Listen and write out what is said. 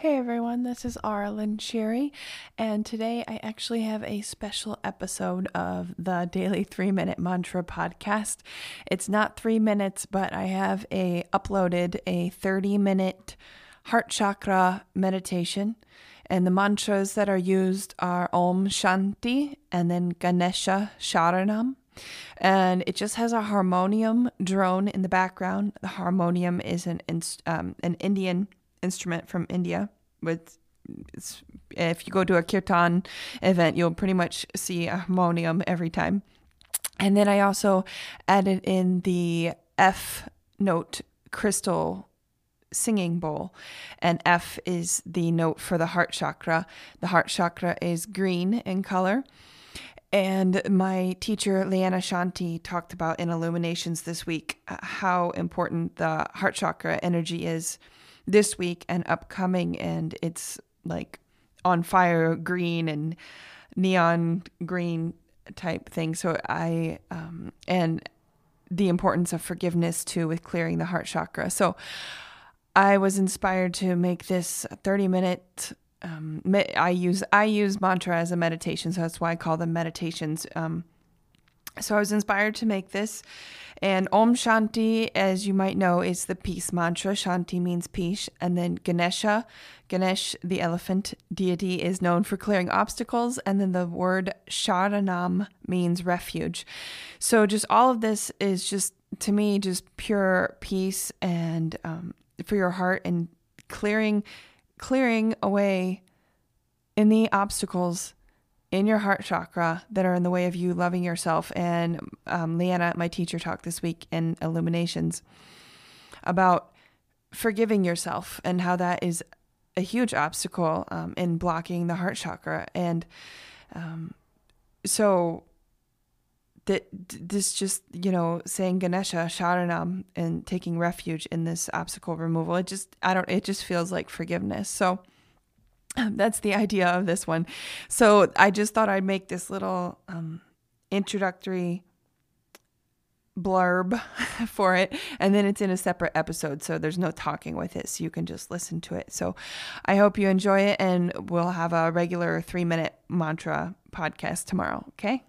Hey everyone, this is Aaralyn Shiri, and today I actually have a special episode of the Daily 3 Minute Mantra podcast. It's not 3 minutes, but I have a uploaded a 30 minute heart chakra meditation, and the mantras that are used are Om Shanti and then Ganesha Sharanam. And it just has a harmonium drone in the background. The harmonium is an um, an Indian instrument from India. With if you go to a kirtan event, you'll pretty much see a harmonium every time. And then I also added in the F note crystal singing bowl. And F is the note for the heart chakra. The heart chakra is green in color. And my teacher, Liana Shanti, talked about in Illuminations this week how important the heart chakra energy is this week and upcoming, and it's like on fire green and neon green type thing. So I um, and the importance of forgiveness too with clearing the heart chakra. So I was inspired to make this 30 minute um, I use I use mantra as a meditation, so that's why I call them meditations. Um, so I was inspired to make this. And Om Shanti, as you might know, is the peace mantra. Shanti means peace. And then Ganesha, Ganesh, the elephant deity, is known for clearing obstacles. And then the word Sharanam means refuge. So just all of this is just, to me, just pure peace and um, for your heart and clearing, clearing away any obstacles in your heart chakra that are in the way of you loving yourself. And um, Liana, my teacher, talked this week in Illuminations about forgiving yourself and how that is a huge obstacle um, in blocking the heart chakra. And um, so that this just you know saying Ganesha Sharanam and taking refuge in this obstacle removal. It just I don't. It just feels like forgiveness. So that's the idea of this one. So I just thought I'd make this little um, introductory blurb for it and then it's in a separate episode so there's no talking with it so you can just listen to it so i hope you enjoy it and we'll have a regular three minute mantra podcast tomorrow okay